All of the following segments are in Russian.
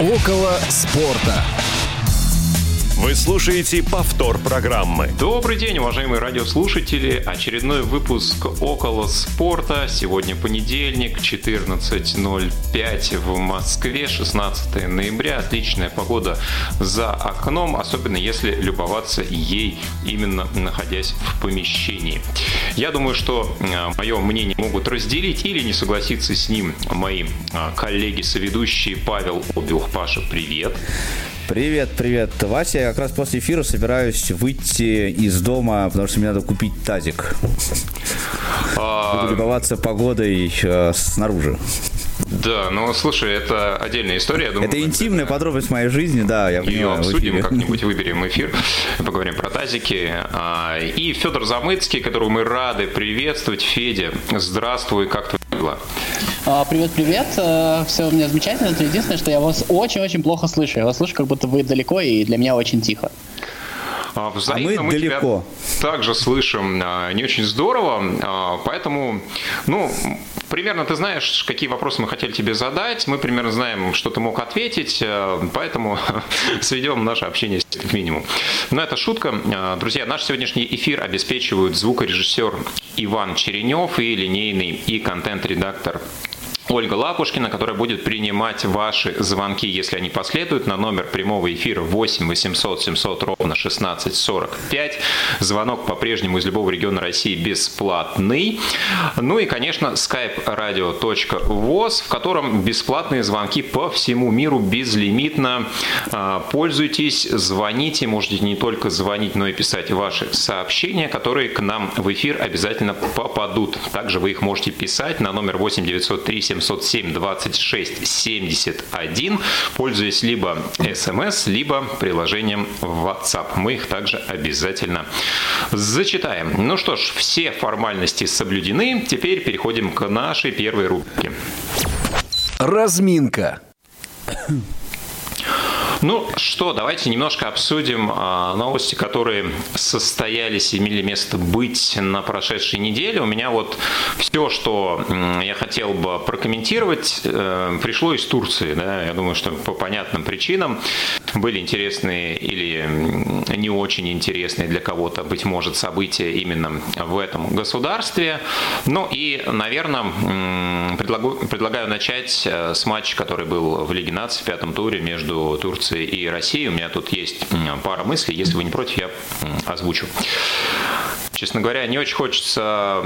Около спорта. Вы слушаете повтор программы. Добрый день, уважаемые радиослушатели. Очередной выпуск «Около спорта». Сегодня понедельник, 14.05 в Москве, 16 ноября. Отличная погода за окном, особенно если любоваться ей, именно находясь в помещении. Я думаю, что э, мое мнение могут разделить или не согласиться с ним мои э, коллеги-соведущие Павел Обиух. Паша, привет. Привет, привет, Вася. Я как раз после эфира собираюсь выйти из дома, потому что мне надо купить тазик. А, Буду любоваться погодой э, снаружи. Да, ну слушай, это отдельная история. думаю, это интимная подробность моей жизни, да, я Ее понимаю. обсудим как-нибудь, выберем эфир, поговорим про тазики. А, и Федор Замыцкий, которого мы рады приветствовать. Федя, здравствуй, как твои дела? А, привет, привет. Э, Все у меня замечательно. Это единственное, что я вас очень-очень плохо слышу. Я вас слышу, как будто вы далеко, и для меня очень тихо. А, взаимно а мы, мы далеко. тебя также слышим а, не очень здорово, поэтому, ну, примерно ты знаешь, какие вопросы мы хотели тебе задать, мы примерно знаем, что ты мог ответить, поэтому сведем наше общение к минимуму. Но это шутка. Друзья, наш сегодняшний эфир обеспечивают звукорежиссер Иван Черенев и линейный и контент-редактор Ольга Лапушкина, которая будет принимать ваши звонки, если они последуют, на номер прямого эфира 8 800 700 ровно 16 45. Звонок по-прежнему из любого региона России бесплатный. Ну и, конечно, skype radio.voz, в котором бесплатные звонки по всему миру безлимитно. А, пользуйтесь, звоните, можете не только звонить, но и писать ваши сообщения, которые к нам в эфир обязательно попадут. Также вы их можете писать на номер 8 903 707 26 71, пользуясь либо смс, либо приложением WhatsApp. Мы их также обязательно зачитаем. Ну что ж, все формальности соблюдены. Теперь переходим к нашей первой рубрике. Разминка. Ну что, давайте немножко обсудим а, новости, которые состоялись и имели место быть на прошедшей неделе. У меня вот все, что я хотел бы прокомментировать, э, пришло из Турции. Да? Я думаю, что по понятным причинам были интересные или не очень интересные для кого-то, быть может, события именно в этом государстве. Ну и, наверное, предлагаю, предлагаю начать э, с матча, который был в Лиге наций в пятом туре между Турцией Турции и России. У меня тут есть пара мыслей. Если вы не против, я озвучу. Честно говоря, не очень хочется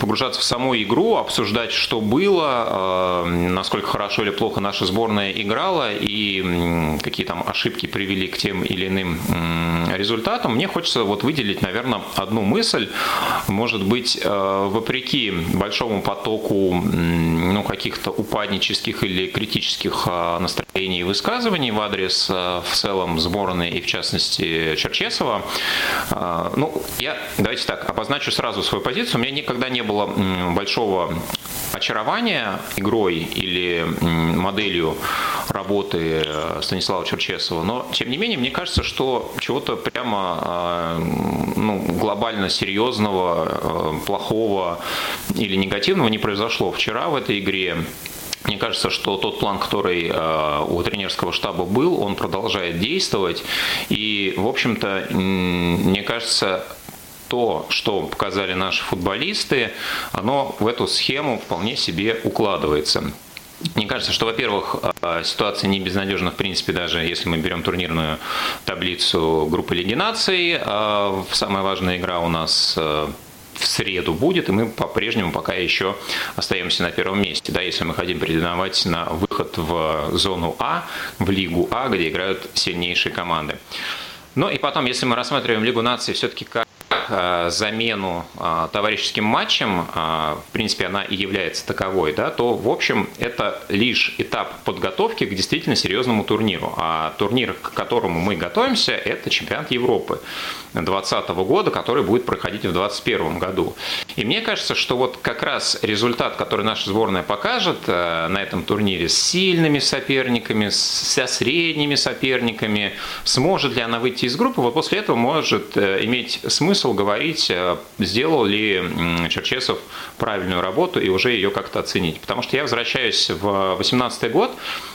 погружаться в саму игру, обсуждать, что было, э, насколько хорошо или плохо наша сборная играла и какие там ошибки привели к тем или иным результатам. Мне хочется вот выделить, наверное, одну мысль. Может быть, э, вопреки большому потоку ну, каких-то упаднических или критических э, настроений и высказываний в адрес в целом сборной и в частности Черчесова, ну, я давайте так, обозначу сразу свою позицию. У меня никогда не было большого очарования игрой или моделью работы э, Станислава Черчесова, но тем не менее мне кажется, что чего-то прямо э, ну, глобально серьезного, э, плохого или негативного не произошло вчера в этой игре. Мне кажется, что тот план, который э, у тренерского штаба был, он продолжает действовать. И, в общем-то, мне кажется, то, что показали наши футболисты, оно в эту схему вполне себе укладывается. Мне кажется, что, во-первых, э, ситуация не безнадежна, в принципе, даже если мы берем турнирную таблицу группы Лиги наций. Э, самая важная игра у нас в среду будет, и мы по-прежнему пока еще остаемся на первом месте. Да, если мы хотим претендовать на выход в зону А, в Лигу А, где играют сильнейшие команды. Ну и потом, если мы рассматриваем Лигу наций все-таки как Э, замену э, товарищеским матчем, э, в принципе, она и является таковой, да, то, в общем, это лишь этап подготовки к действительно серьезному турниру. А турнир, к которому мы готовимся, это чемпионат Европы 2020 года, который будет проходить в 2021 году. И мне кажется, что вот как раз результат, который наша сборная покажет на этом турнире с сильными соперниками, со средними соперниками, сможет ли она выйти из группы, вот после этого может иметь смысл поговорить, сделал ли Черчесов правильную работу и уже ее как-то оценить. Потому что я возвращаюсь в 2018 год,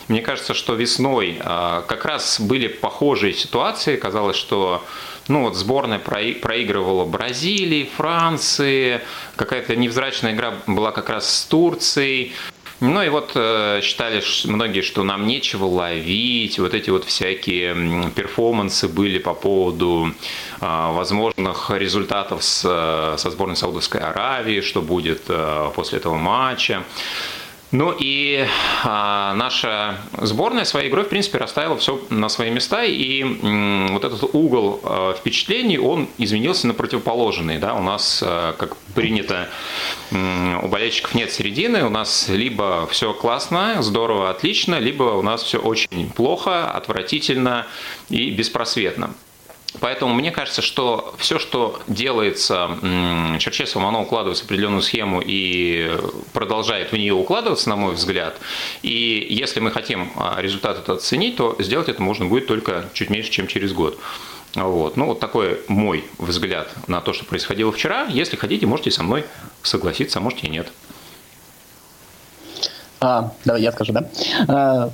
мне кажется, что весной как раз были похожие ситуации, казалось, что ну вот сборная проигрывала Бразилии, Франции, какая-то невзрачная игра была как раз с Турцией. Ну и вот э, считали многие, что нам нечего ловить, вот эти вот всякие перформансы были по поводу э, возможных результатов э, со сборной Саудовской Аравии, что будет э, после этого матча. Ну и а, наша сборная своей игрой, в принципе, расставила все на свои места, и м, вот этот угол а, впечатлений, он изменился на противоположный. Да? У нас, а, как принято, м, у болельщиков нет середины, у нас либо все классно, здорово, отлично, либо у нас все очень плохо, отвратительно и беспросветно. Поэтому мне кажется, что все, что делается Черчесовым, оно укладывается в определенную схему и продолжает в нее укладываться, на мой взгляд. И если мы хотим а, результат этот оценить, то сделать это можно будет только чуть меньше, чем через год. Вот. Ну, вот такой мой взгляд на то, что происходило вчера. Если хотите, можете со мной согласиться, а можете и нет. А, давай я скажу, да? А,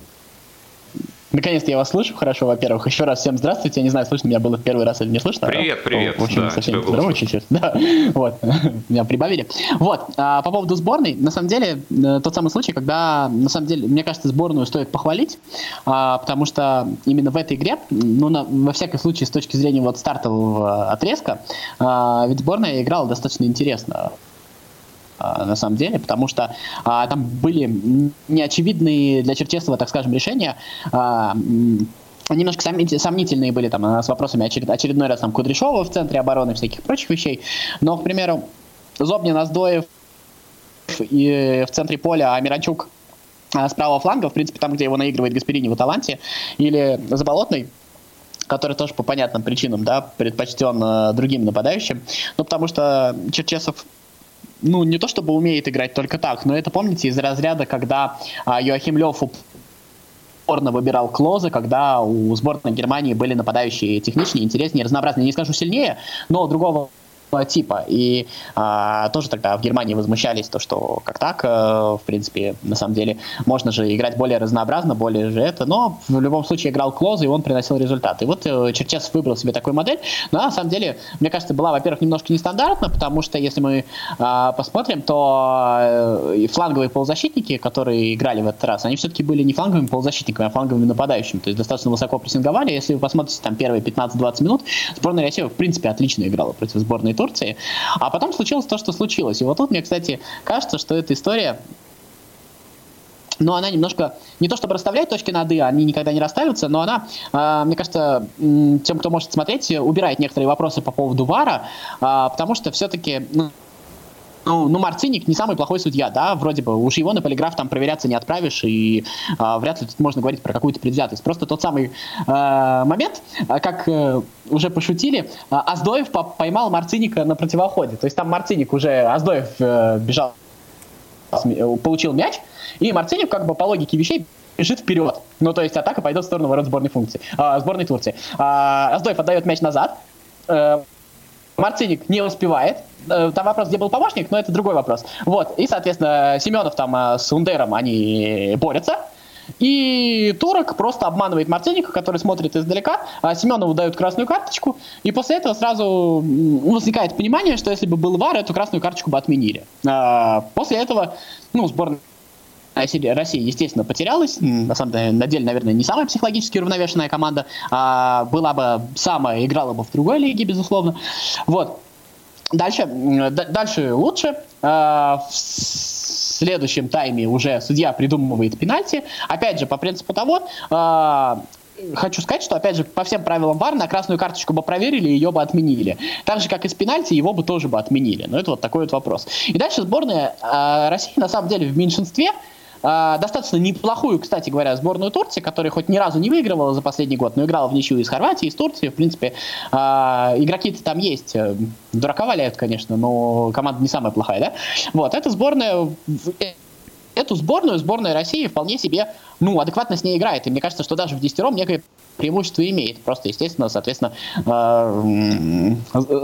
Наконец-то я вас слышу хорошо, во-первых. Еще раз всем здравствуйте. Я не знаю, слышно меня было в первый раз или не слышно. Привет, привет. В общем, да, совсем здорово чуть-чуть. Да, вот. Меня прибавили. Вот. А, по поводу сборной. На самом деле, э, тот самый случай, когда, на самом деле, мне кажется, сборную стоит похвалить, а, потому что именно в этой игре, ну, на, во всяком случае, с точки зрения вот стартового отрезка, а, ведь сборная играла достаточно интересно. А, на самом деле, потому что а, там были неочевидные для Черчесова, так скажем, решения. А, немножко сомнительные были там с вопросами очеред, очередной раз там Кудряшова в центре обороны, всяких прочих вещей. Но, к примеру, Зобнин, Аздоев и в центре поля, а Миранчук с правого фланга, в принципе, там, где его наигрывает Гасперини в Аталанте, или Заболотный, который тоже по понятным причинам, да, предпочтен э, другим нападающим. Ну, потому что Черчесов ну, не то чтобы умеет играть только так, но это, помните, из разряда, когда а, Йоахим Лев упорно выбирал Клоза, когда у сборной Германии были нападающие техничнее, интереснее, разнообразнее, не скажу сильнее, но другого типа. И а, тоже тогда в Германии возмущались, то, что как так, а, в принципе, на самом деле, можно же играть более разнообразно, более же это, но в любом случае играл Клоза, и он приносил результат. И вот э, Черчесов выбрал себе такую модель, но на самом деле, мне кажется, была, во-первых, немножко нестандартна, потому что если мы а, посмотрим, то э, фланговые полузащитники, которые играли в этот раз, они все-таки были не фланговыми полузащитниками, а фланговыми нападающими, то есть достаточно высоко прессинговали. Если вы посмотрите там первые 15-20 минут, сборная России, в принципе, отлично играла против сборной Турции. А потом случилось то, что случилось. И вот тут мне, кстати, кажется, что эта история но она немножко, не то чтобы расставляет точки над «и», они никогда не расставятся, но она, э, мне кажется, тем, кто может смотреть, убирает некоторые вопросы по поводу ВАРа, э, потому что все-таки ну, ну, ну, Марциник не самый плохой судья, да, вроде бы. Уж его на полиграф там проверяться не отправишь, и а, вряд ли тут можно говорить про какую-то предвзятость. Просто тот самый а, момент, а, как а, уже пошутили, а, Аздоев по поймал Марциника на противоходе. То есть там Марциник уже, Аздоев а, бежал, получил мяч, и Марциник как бы по логике вещей бежит вперед. Ну, то есть атака пойдет в сторону ворот сборной функции, а, сборной Турции. А, Аздоев отдает мяч назад, а, Марциник не успевает, Э, там вопрос, где был помощник, но это другой вопрос. Вот, и, соответственно, Семенов там э, с Ундером, они борются, и Турок просто обманывает Марциника, который смотрит издалека, а Семенову дают красную карточку, и после этого сразу возникает понимание, что если бы был ВАР, эту красную карточку бы отменили. А после этого, ну, сборная Россия, естественно, потерялась. На самом деле, на деле, наверное, не самая психологически уравновешенная команда. А была бы самая, играла бы в другой лиге, безусловно. Вот. Дальше, дальше лучше. А, в следующем тайме уже судья придумывает пенальти. Опять же, по принципу того, а, хочу сказать, что, опять же, по всем правилам ВАР на красную карточку бы проверили, ее бы отменили. Так же, как и с пенальти, его бы тоже бы отменили. Но это вот такой вот вопрос. И дальше сборная э, России, на самом деле, в меньшинстве. А, достаточно неплохую, кстати говоря, сборную Турции, которая хоть ни разу не выигрывала за последний год, но играла в ничью из Хорватии, из Турции. В принципе, а, игроки-то там есть. Э, дурака валяют, конечно, но команда не самая плохая, да? Вот, эта сборная эту сборную, сборная России вполне себе, ну, адекватно с ней играет. И мне кажется, что даже в десятером некое преимущество имеет. Просто, естественно, соответственно, э,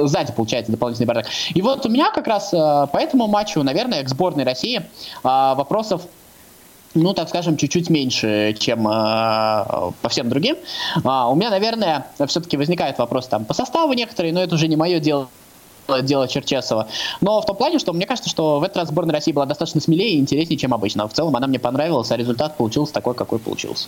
сзади получается дополнительный бардак. И вот у меня как раз э, по этому матчу, наверное, к сборной России вопросов ну, так скажем, чуть-чуть меньше, чем э, по всем другим. А, у меня, наверное, все-таки возникает вопрос там по составу некоторые, но это уже не мое дело дело Черчесова. Но в том плане, что мне кажется, что в этот раз сборная России была достаточно смелее и интереснее, чем обычно. В целом она мне понравилась, а результат получился такой, какой получился.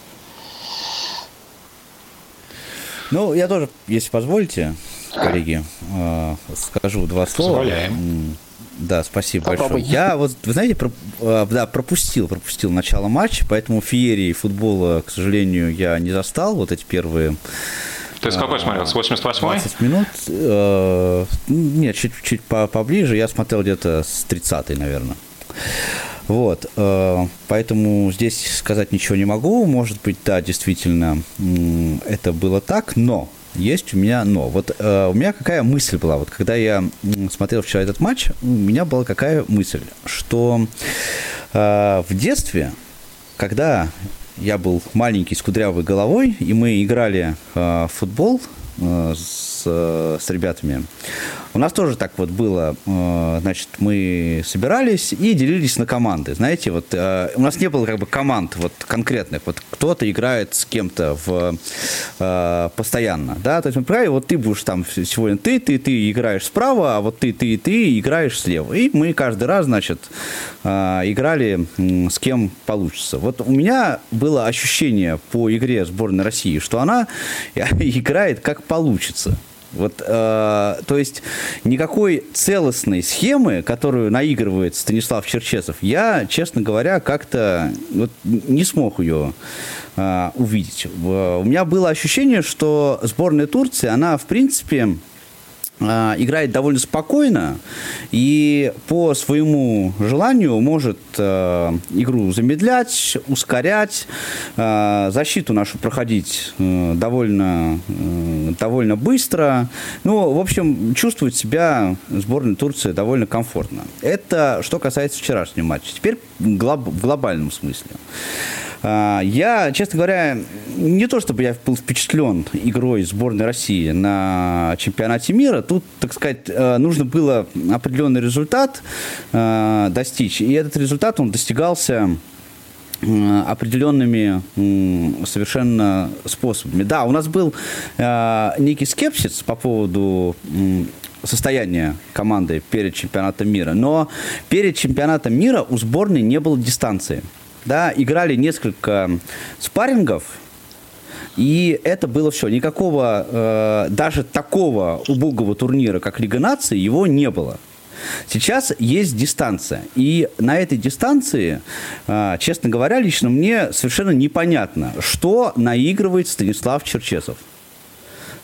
Ну, я тоже, если позволите, коллеги, э, скажу два слова. Позволяем. Да, спасибо Попробуй. большое. Я вот, вы знаете, про, э, да, пропустил, пропустил начало матча, поэтому феерии футбола, к сожалению, я не застал вот эти первые ты с какой смотрел? С 88-й? 20 минут. Э, нет, чуть-чуть поближе. Я смотрел где-то с 30-й, наверное. Вот, э, поэтому здесь сказать ничего не могу. Может быть, да, действительно, это было так, но есть у меня но. Вот э, у меня какая мысль была, вот когда я смотрел вчера этот матч, у меня была какая мысль, что э, в детстве, когда я был маленький с кудрявой головой, и мы играли э, в футбол э, с, э, с ребятами. У нас тоже так вот было. Э, значит, мы собирались и делились на команды. Знаете, вот э, у нас не было как бы команд вот конкретных. Вот кто-то играет с кем-то в постоянно, да. То есть, например, вот ты будешь там сегодня ты, ты, ты играешь справа, а вот ты, ты, ты играешь слева. И мы каждый раз, значит, играли с кем получится. Вот у меня было ощущение по игре сборной России, что она играет как получится. Вот, э, то есть никакой целостной схемы, которую наигрывает Станислав Черчесов, я, честно говоря, как-то вот, не смог ее э, увидеть. У меня было ощущение, что сборная Турции, она, в принципе, играет довольно спокойно и по своему желанию может э, игру замедлять, ускорять, э, защиту нашу проходить э, довольно, э, довольно быстро. Ну, в общем, чувствует себя сборная Турции довольно комфортно. Это что касается вчерашнего матча. Теперь глоб, в глобальном смысле. А, я, честно говоря, не то чтобы я был впечатлен игрой сборной России на чемпионате мира. Тут, так сказать, э, нужно было определенный результат э, достичь. И этот результат, он достигался э, определенными совершенно способами. Да, у нас был некий скепсис по поводу состояния команды перед чемпионатом мира, но перед чемпионатом мира у сборной не было дистанции да, играли несколько спаррингов, и это было все. Никакого, э, даже такого убогого турнира, как Лига наций, его не было. Сейчас есть дистанция. И на этой дистанции, э, честно говоря, лично мне совершенно непонятно, что наигрывает Станислав Черчесов.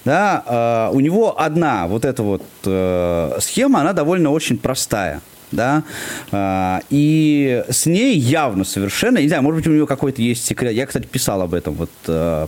Да, э, у него одна вот эта вот э, схема, она довольно очень простая – да, а, и с ней явно совершенно, не знаю, может быть, у нее какой-то есть секрет, я, кстати, писал об этом вот а,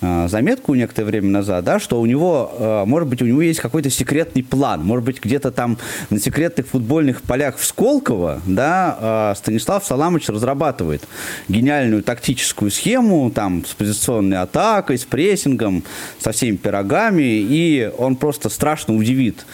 а, заметку некоторое время назад, да, что у него, может быть, у него есть какой-то секретный план, может быть, где-то там на секретных футбольных полях в Сколково, да, Станислав Саламович разрабатывает гениальную тактическую схему, там, с позиционной атакой, с прессингом, со всеми пирогами, и он просто страшно удивит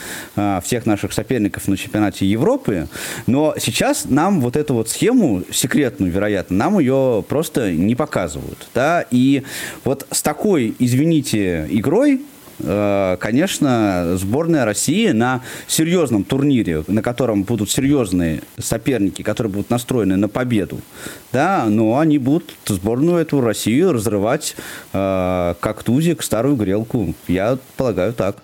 всех наших соперников на чемпионате Европы, Европы, но сейчас нам вот эту вот схему, секретную, вероятно, нам ее просто не показывают. Да? И вот с такой, извините, игрой э, конечно, сборная России на серьезном турнире, на котором будут серьезные соперники, которые будут настроены на победу, да, но они будут сборную эту Россию разрывать э, как тузик старую грелку. Я полагаю так.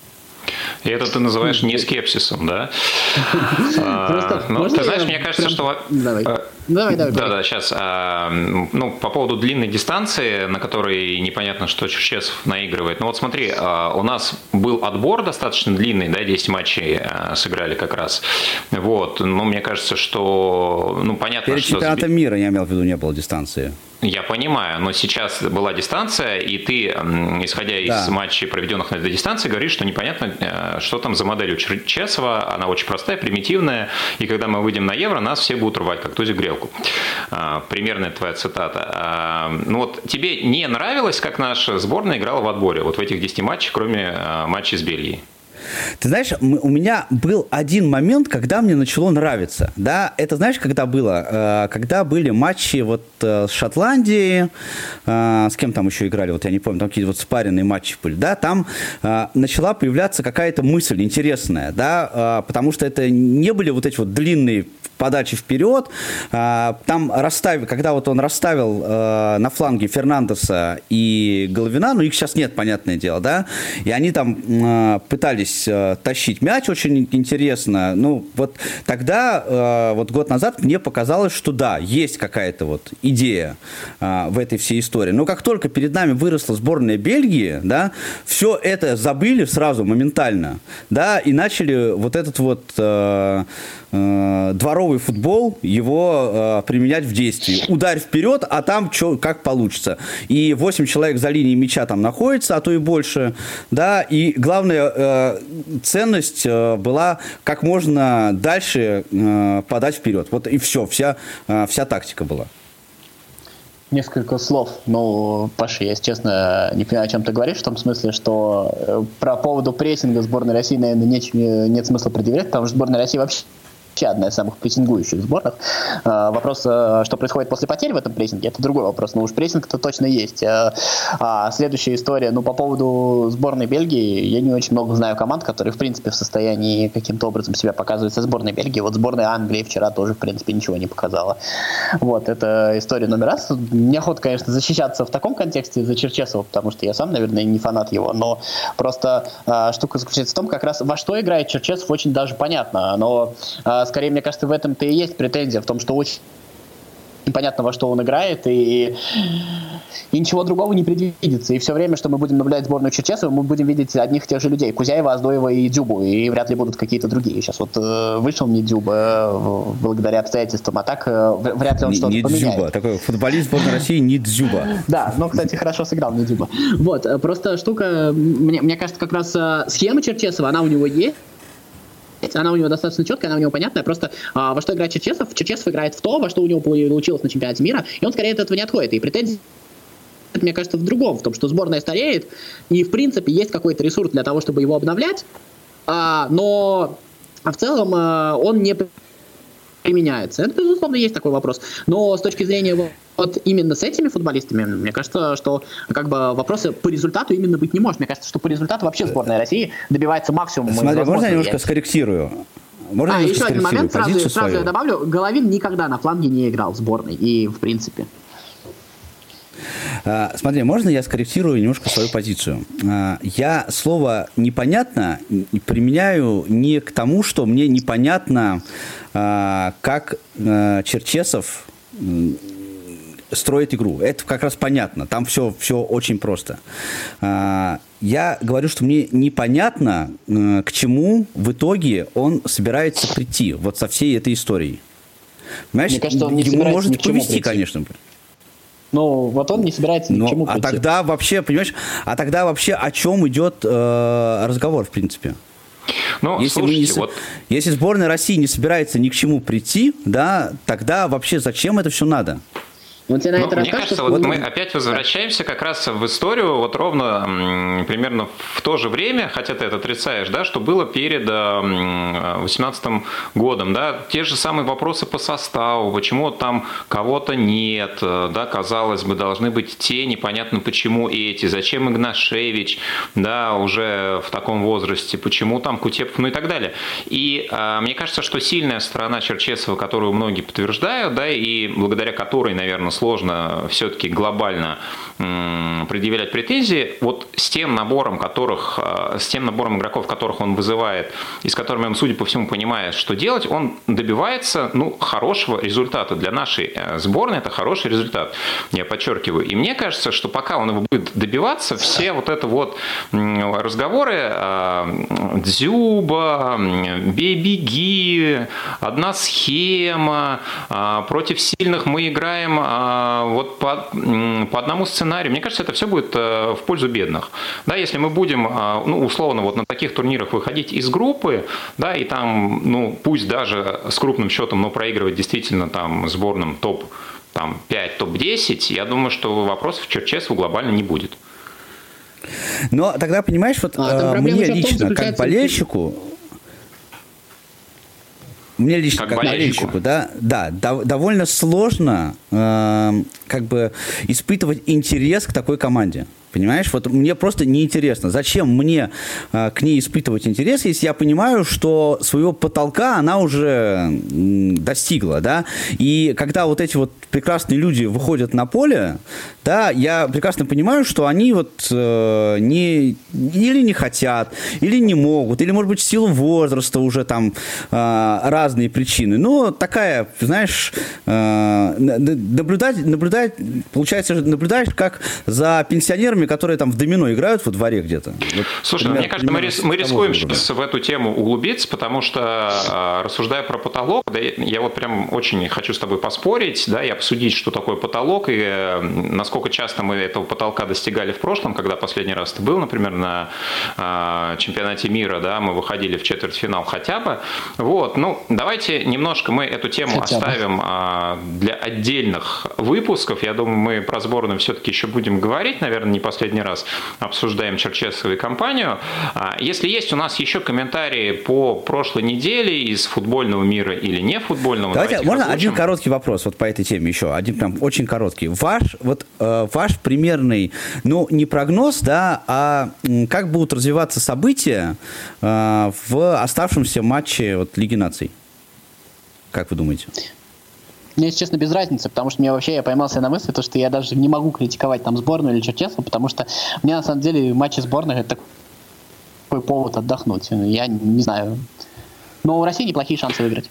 И это ты называешь не скепсисом, да? А, ну, ты знаешь, мне кажется, что... Давай. А, давай, давай. Да, да, сейчас. А, ну, по поводу длинной дистанции, на которой непонятно, что Черчесов наигрывает. Ну вот смотри, у нас был отбор достаточно длинный, да, 10 матчей сыграли как раз. Вот, но мне кажется, что, ну, понятно, Перед что... Перед чемпионатом мира, я имел в виду, не было дистанции. Я понимаю, но сейчас была дистанция, и ты, исходя из да. матчей, проведенных на этой дистанции, говоришь, что непонятно, э, что там за модель у Черчесова, она очень простая, примитивная, и когда мы выйдем на Евро, нас все будут рвать, как тузик грелку. А, примерная твоя цитата. А, ну вот тебе не нравилось, как наша сборная играла в отборе, вот в этих 10 матчах, кроме матчей с Бельгией? Ты знаешь, у меня был один момент, когда мне начало нравиться. Да, это знаешь, когда было? Э, когда были матчи вот э, с Шотландией, э, с кем там еще играли, вот я не помню, там какие-то вот спаренные матчи были, да, там начала появляться какая-то мысль интересная, да, потому что это не были вот эти вот длинные подачи вперед. Там расставил, когда вот он расставил на фланге Фернандеса и Головина, ну их сейчас нет, понятное дело, да, и они там пытались э, тащить мяч очень интересно. Ну, вот тогда, э, вот год назад, мне показалось, что да, есть какая-то вот идея э, в этой всей истории. Но как только перед нами выросла сборная Бельгии, да, все это забыли сразу, моментально, да, и начали вот этот вот э, э, дворовый футбол, его э, применять в действии. Ударь вперед, а там чё, как получится. И 8 человек за линией мяча там находится, а то и больше, да, и главное, э, ценность э, была как можно дальше э, подать вперед. Вот и все, вся, э, вся тактика была. Несколько слов. Ну, Паша, я, честно, не понимаю, о чем ты говоришь, в том смысле, что про поводу прессинга сборной России, наверное, нет, нет смысла предъявлять, потому что сборная России вообще вообще одна из самых прессингующих сборных. А, вопрос, э, что происходит после потери в этом прессинге, это другой вопрос. Но уж прессинг-то точно есть. А, а следующая история, ну, по поводу сборной Бельгии, я не очень много знаю команд, которые, в принципе, в состоянии каким-то образом себя показывать со сборной Бельгии. Вот сборная Англии вчера тоже, в принципе, ничего не показала. Вот, это история номер раз. Неохота, конечно, защищаться в таком контексте за Черчесова, потому что я сам, наверное, не фанат его, но просто а, штука заключается в том, как раз во что играет Черчесов, очень даже понятно. Но скорее, мне кажется, в этом-то и есть претензия, в том, что очень непонятно, во что он играет, и, и ничего другого не предвидится. И все время, что мы будем наблюдать сборную Черчесова, мы будем видеть одних и тех же людей. Кузяева, Аздоева и Дюбу, и вряд ли будут какие-то другие. Сейчас вот э, вышел не Дюба э, благодаря обстоятельствам, а так э, вряд ли он что-то поменяет. Дзюба, такой футболист сборной России не Дзюба. Да, но, кстати, хорошо сыграл не Дюба. Вот, э, просто штука, мне, мне кажется, как раз э, схема Черчесова, она у него есть, она у него достаточно четкая, она у него понятная. Просто а, во что играет Черчесов? Черчесов играет в то, во что у него получилось на чемпионате мира, и он скорее от этого не отходит. И претензии мне кажется, в другом, в том, что сборная стареет, и, в принципе, есть какой-то ресурс для того, чтобы его обновлять, а, но а в целом а, он не применяется. Это, безусловно, есть такой вопрос. Но с точки зрения вот именно с этими футболистами, мне кажется, что как бы вопросы по результату именно быть не может. Мне кажется, что по результату вообще сборная России добивается максимума. Смотри, можно я немножко скорректирую? Можно а, еще один момент, сразу, сразу я добавлю. Головин никогда на фланге не играл в сборной. И, в принципе... А, смотри, можно я скорректирую немножко свою позицию? А, я слово «непонятно» применяю не к тому, что мне непонятно, а, как Черчесов строит игру. Это как раз понятно. Там все, все очень просто. А, я говорю, что мне непонятно, э, к чему в итоге он собирается прийти вот со всей этой историей. Понимаешь, мне кажется, он не ему может повести, прийти. конечно. Ну, вот он не собирается ни к чему А прийти. тогда вообще, понимаешь, а тогда вообще о чем идет э, разговор, в принципе? Ну, если, слушайте, не, вот... если сборная России не собирается ни к чему прийти, да, тогда вообще зачем это все надо? Он тебе на ну, это мне кажется, вот мы опять возвращаемся как раз в историю вот ровно примерно в то же время, хотя ты это отрицаешь, да, что было перед 2018 годом, да, те же самые вопросы по составу, почему там кого-то нет, э, да, казалось бы, должны быть те, непонятно почему эти, зачем Игнашевич, да, уже в таком возрасте, почему там Кутепов, ну и так далее. И а, мне кажется, что сильная сторона Черчесова, которую многие подтверждают, да, и благодаря которой, наверное, сложно все-таки глобально предъявлять претензии. Вот с тем набором, которых, э, с тем набором игроков, которых он вызывает, и с которыми он, судя по всему, понимает, что делать, он добивается ну, хорошего результата. Для нашей э, сборной это хороший результат, я подчеркиваю. И мне кажется, что пока он его будет добиваться, все вот это вот разговоры э, Дзюба, бей-беги, одна схема, против сильных мы играем вот по, по одному сценарию, мне кажется, это все будет э, в пользу бедных. Да, если мы будем, а, ну, условно, вот на таких турнирах выходить из группы, да, и там, ну, пусть даже с крупным счетом, но проигрывать действительно там сборным топ там, 5, топ-10, я думаю, что вопросов в Черчесову глобально не будет. Но тогда, понимаешь, вот а, э, мне лично, как болельщику, мне лично как, как болельщику, да, да, да, довольно сложно э, как бы испытывать интерес к такой команде. Понимаешь, вот мне просто неинтересно, зачем мне э, к ней испытывать интерес, если я понимаю, что своего потолка она уже достигла, да, и когда вот эти вот прекрасные люди выходят на поле, да, я прекрасно понимаю, что они вот э, не или не хотят, или не могут, или, может быть, силу возраста уже там э, разные причины. Но такая, знаешь, э, наблюдать, наблюдать, получается, наблюдаешь, как за пенсионерами, которые там в домино играют во дворе где-то. Вот, Слушай, пример, мне кажется, мы, рис, мы рискуем сейчас в эту тему углубиться, потому что, а, рассуждая про потолок, да, я вот прям очень хочу с тобой поспорить, да, и обсудить, что такое потолок, и э, насколько часто мы этого потолка достигали в прошлом, когда последний раз ты был, например, на э, чемпионате мира, да, мы выходили в четвертьфинал хотя бы. Вот, ну, давайте немножко мы эту тему хотя оставим э, для отдельных выпусков. Я думаю, мы про сборную все-таки еще будем говорить, наверное, не последний раз обсуждаем Черчесову и компанию. А, если есть у нас еще комментарии по прошлой неделе из футбольного мира или не футбольного, давайте, давайте можно один короткий вопрос вот по этой теме еще, один прям очень короткий. Ваш вот э, ваш примерный, ну не прогноз, да, а как будут развиваться события э, в оставшемся матче вот Лиги наций? Как вы думаете? Мне, если честно, без разницы, потому что мне вообще, я поймался на мысли, то, что я даже не могу критиковать там сборную или Черчесову, потому что мне, на самом деле, матчи сборных это такой повод отдохнуть. Я не знаю. Но у России неплохие шансы выиграть.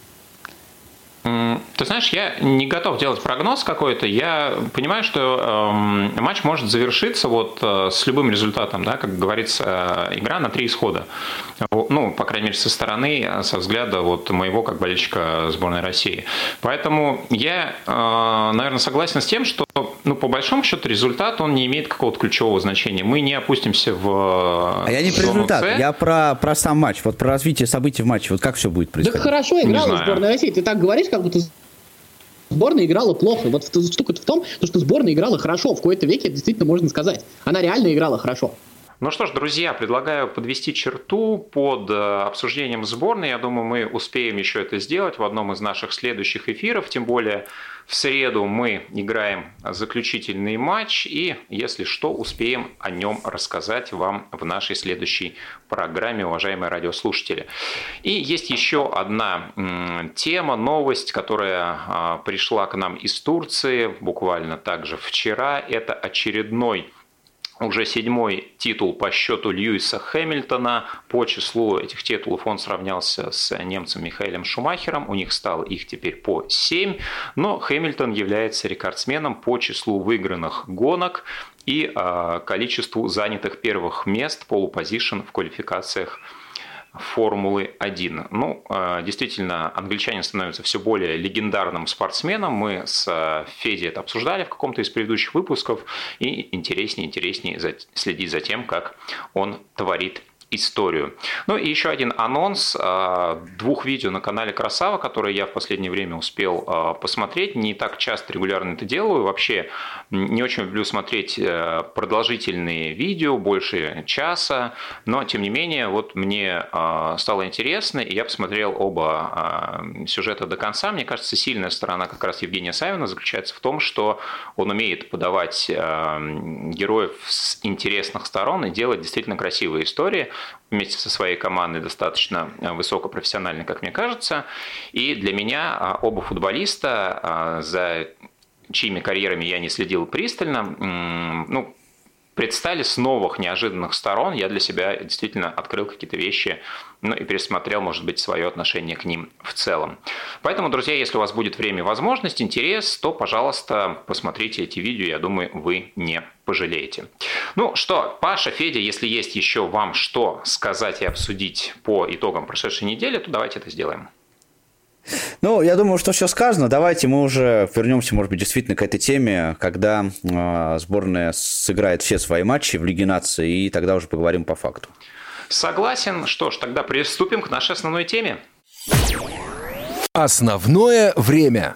Ты знаешь, я не готов делать прогноз какой-то. Я понимаю, что э, матч может завершиться вот э, с любым результатом, да, как говорится, э, игра на три исхода. Ну, по крайней мере, со стороны, э, со взгляда вот моего как болельщика сборной России. Поэтому я, э, наверное, согласен с тем, что, ну, по большому счету, результат он не имеет какого-то ключевого значения. Мы не опустимся в. А я не про результат, С. я про про сам матч, вот про развитие событий в матче, вот как все будет происходить. Да хорошо играла сборная России. Ты так говоришь, как будто сборная играла плохо. Вот штука в том, что сборная играла хорошо. В какой-то веке действительно можно сказать. Она реально играла хорошо. Ну что ж, друзья, предлагаю подвести черту под э, обсуждением сборной. Я думаю, мы успеем еще это сделать в одном из наших следующих эфиров. Тем более в среду мы играем заключительный матч. И, если что, успеем о нем рассказать вам в нашей следующей программе, уважаемые радиослушатели. И есть еще одна тема, новость, которая а, пришла к нам из Турции буквально также вчера. Это очередной уже седьмой титул по счету Льюиса Хэмилтона. По числу этих титулов он сравнялся с немцем Михаилом Шумахером. У них стало их теперь по 7. Но Хэмилтон является рекордсменом по числу выигранных гонок и э, количеству занятых первых мест полупозишн в квалификациях Формулы-1. Ну, э, действительно, англичанин становится все более легендарным спортсменом. Мы с э, Федей это обсуждали в каком-то из предыдущих выпусков. И интереснее, интереснее следить за тем, как он творит историю. Ну и еще один анонс а, двух видео на канале Красава, которые я в последнее время успел а, посмотреть. Не так часто регулярно это делаю. Вообще не очень люблю смотреть э, продолжительные видео, больше часа. Но тем не менее, вот мне стало интересно, и я посмотрел оба сюжета до конца. Мне кажется, сильная сторона как раз Евгения Савина заключается в том, что он умеет подавать героев с интересных сторон и делать действительно красивые истории вместе со своей командой достаточно э, высокопрофессионально, как мне кажется. И для меня а, оба футболиста, а, за чьими карьерами я не следил пристально, ну, предстали с новых неожиданных сторон. Я для себя действительно открыл какие-то вещи, ну и пересмотрел, может быть, свое отношение к ним в целом. Поэтому, друзья, если у вас будет время возможность, интерес, то, пожалуйста, посмотрите эти видео, я думаю, вы не пожалеете. Ну что, Паша, Федя, если есть еще вам что сказать и обсудить по итогам прошедшей недели, то давайте это сделаем. Ну, я думаю, что все сказано. Давайте мы уже вернемся, может быть, действительно к этой теме, когда э, сборная сыграет все свои матчи в Лиге нации, и тогда уже поговорим по факту. Согласен. Что ж, тогда приступим к нашей основной теме. Основное время.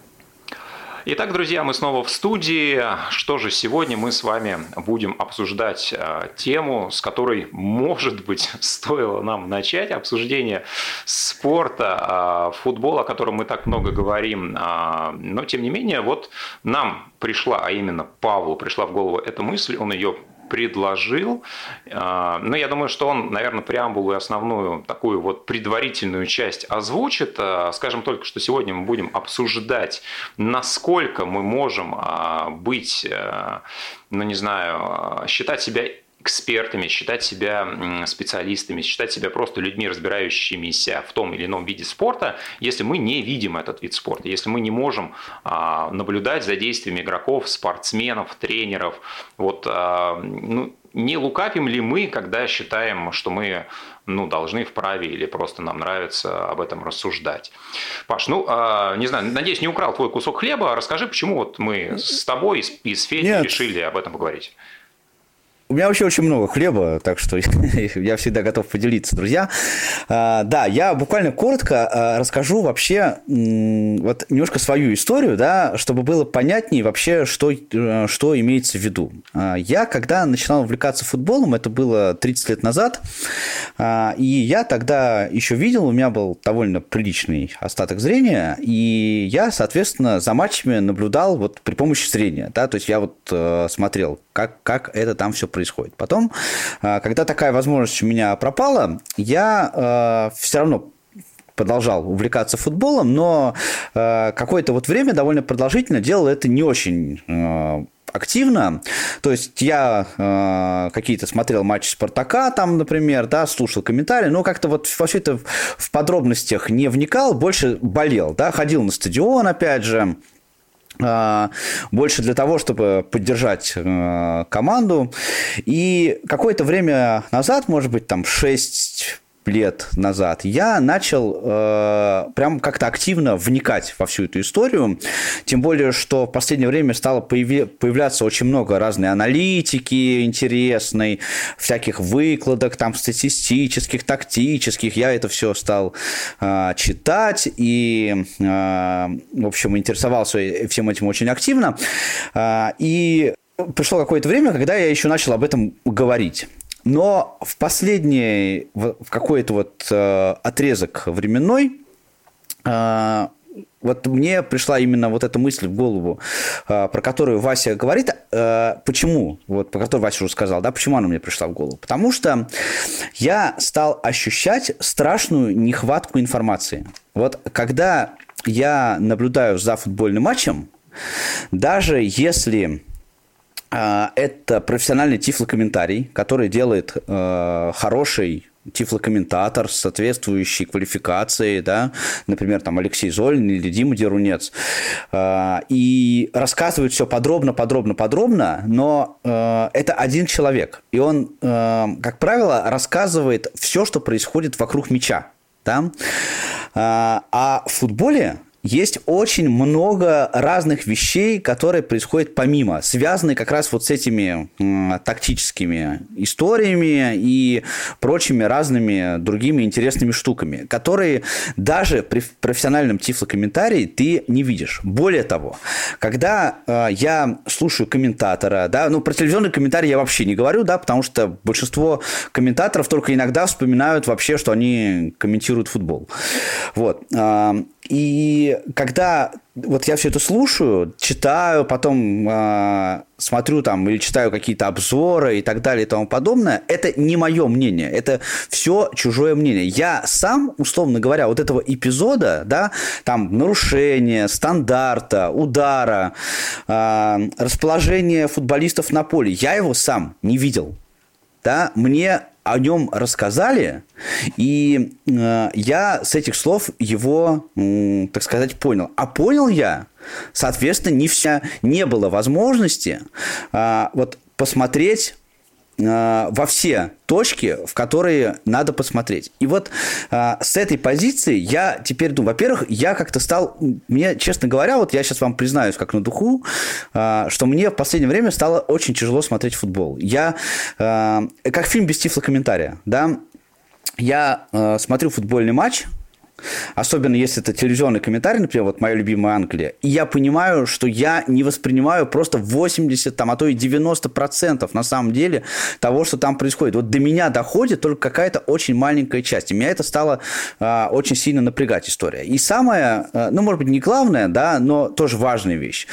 Итак, друзья, мы снова в студии. Что же, сегодня мы с вами будем обсуждать э, тему, с которой, может быть, стоило нам начать обсуждение спорта, э, футбола, о котором мы так много говорим. Э, но, тем не менее, вот нам пришла, а именно Павлу пришла в голову эта мысль, он ее предложил. А, но я думаю, что он, наверное, преамбулу и основную такую вот предварительную часть озвучит. А, скажем только, что сегодня мы будем обсуждать, насколько мы можем а, быть, ну не знаю, считать себя экспертами, считать себя специалистами, считать себя просто людьми, разбирающимися в том или ином виде спорта, если мы не видим этот вид спорта, если мы не можем а, наблюдать за действиями игроков, спортсменов, тренеров. Вот, а, ну, не лукавим ли мы, когда считаем, что мы ну, должны вправе или просто нам нравится об этом рассуждать. Паш, ну, а, не знаю, надеюсь, не украл твой кусок хлеба. Расскажи, почему вот мы с тобой и с Федей решили об этом поговорить. У меня вообще очень много хлеба, так что я всегда готов поделиться, друзья. А, да, я буквально коротко а, расскажу вообще вот немножко свою историю, да, чтобы было понятнее вообще, что, э, что имеется в виду. А, я, когда начинал увлекаться футболом, это было 30 лет назад, и я тогда еще видел, у меня был довольно приличный остаток зрения, и я, соответственно, за матчами наблюдал вот при помощи зрения, да, то есть я вот э, смотрел, как, как это там все происходит происходит. Потом, а, когда такая возможность у меня пропала, я а, все равно продолжал увлекаться футболом, но а, какое-то вот время довольно продолжительно делал это не очень активно. То есть я э, какие-то смотрел матчи Спартака, там, например, да, слушал комментарии, но как-то вот во все это в подробностях не вникал, больше болел, да, ходил на стадион, опять же, больше для того, чтобы поддержать э, команду. И какое-то время назад, может быть, там 6 лет назад, я начал э, прям как-то активно вникать во всю эту историю. Тем более, что в последнее время стало появи- появляться очень много разной аналитики интересной, всяких выкладок там статистических, тактических. Я это все стал э, читать и, э, в общем, интересовался всем этим очень активно. Э, и пришло какое-то время, когда я еще начал об этом говорить. Но в последний, в какой-то вот э, отрезок временной, э, вот мне пришла именно вот эта мысль в голову, э, про которую Вася говорит. Э, почему? Вот, про которую Вася уже сказал, да, почему она мне пришла в голову? Потому что я стал ощущать страшную нехватку информации. Вот когда я наблюдаю за футбольным матчем, даже если это профессиональный тифлокомментарий, который делает э, хороший тифлокомментатор с соответствующей квалификацией, да, например, там Алексей Золин или Дима Дерунец, э, и рассказывает все подробно, подробно, подробно, но э, это один человек, и он, э, как правило, рассказывает все, что происходит вокруг мяча, да, э, а в футболе есть очень много разных вещей, которые происходят помимо, связанные как раз вот с этими м, тактическими историями и прочими разными другими интересными штуками, которые даже при профессиональном тифлокомментарии ты не видишь. Более того, когда э, я слушаю комментатора, да, ну про телевизионный комментарий я вообще не говорю, да, потому что большинство комментаторов только иногда вспоминают вообще, что они комментируют футбол. Вот. И когда вот я все это слушаю, читаю, потом э, смотрю там или читаю какие-то обзоры и так далее и тому подобное, это не мое мнение, это все чужое мнение. Я сам, условно говоря, вот этого эпизода, да, там нарушение стандарта, удара, э, расположение футболистов на поле, я его сам не видел. Да, мне о нем рассказали, и э, я с этих слов его, э, так сказать, понял. А понял я, соответственно, не вся, не было возможности э, вот посмотреть во все точки, в которые надо посмотреть. И вот э, с этой позиции я теперь думаю, во-первых, я как-то стал, мне, честно говоря, вот я сейчас вам признаюсь как на духу, э, что мне в последнее время стало очень тяжело смотреть футбол. Я, э, как фильм без тифлокомментария, да, я э, смотрю футбольный матч, Особенно если это телевизионный комментарий, например, вот моя любимая Англия. И я понимаю, что я не воспринимаю просто 80, там, а то и 90% на самом деле того, что там происходит. Вот до меня доходит только какая-то очень маленькая часть. И меня это стало э, очень сильно напрягать история. И самое, э, ну, может быть, не главное, да, но тоже важная вещь.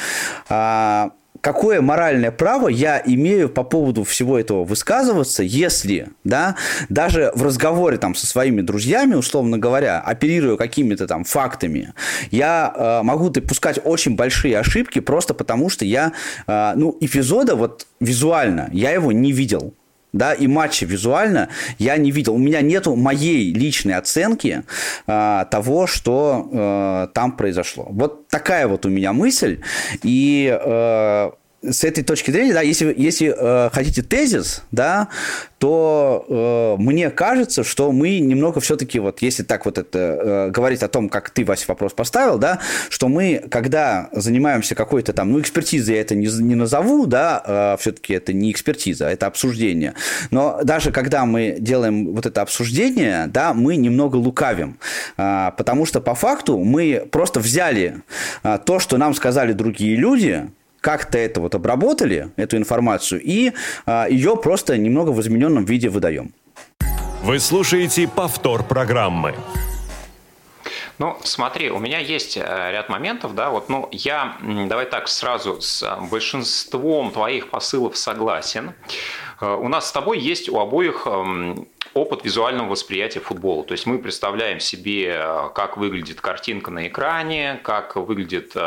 Э, какое моральное право я имею по поводу всего этого высказываться, если, да, даже в разговоре там со своими друзьями, условно говоря, оперируя какими-то там фактами, я э, могу допускать очень большие ошибки просто потому, что я, э, ну, эпизода вот визуально, я его не видел да, и матча визуально я не видел. У меня нету моей личной оценки э, того, что э, там произошло. Вот такая вот у меня мысль. И э, с этой точки зрения, да, если, если э, хотите тезис, да, то э, мне кажется, что мы немного все-таки, вот если так вот это э, говорить о том, как ты, Вася, вопрос поставил, да, что мы, когда занимаемся какой-то там, ну, экспертизой я это не, не назову, да, э, все-таки это не экспертиза, это обсуждение, но даже когда мы делаем вот это обсуждение, да, мы немного лукавим, э, потому что по факту мы просто взяли э, то, что нам сказали другие люди, как-то это вот обработали, эту информацию, и а, ее просто немного в измененном виде выдаем. Вы слушаете повтор программы. Ну, смотри, у меня есть э, ряд моментов, да, вот, ну, я, давай так, сразу с э, большинством твоих посылов согласен. Э, у нас с тобой есть у обоих эм, опыт визуального восприятия футбола. То есть мы представляем себе, э, как выглядит картинка на экране, как выглядит э,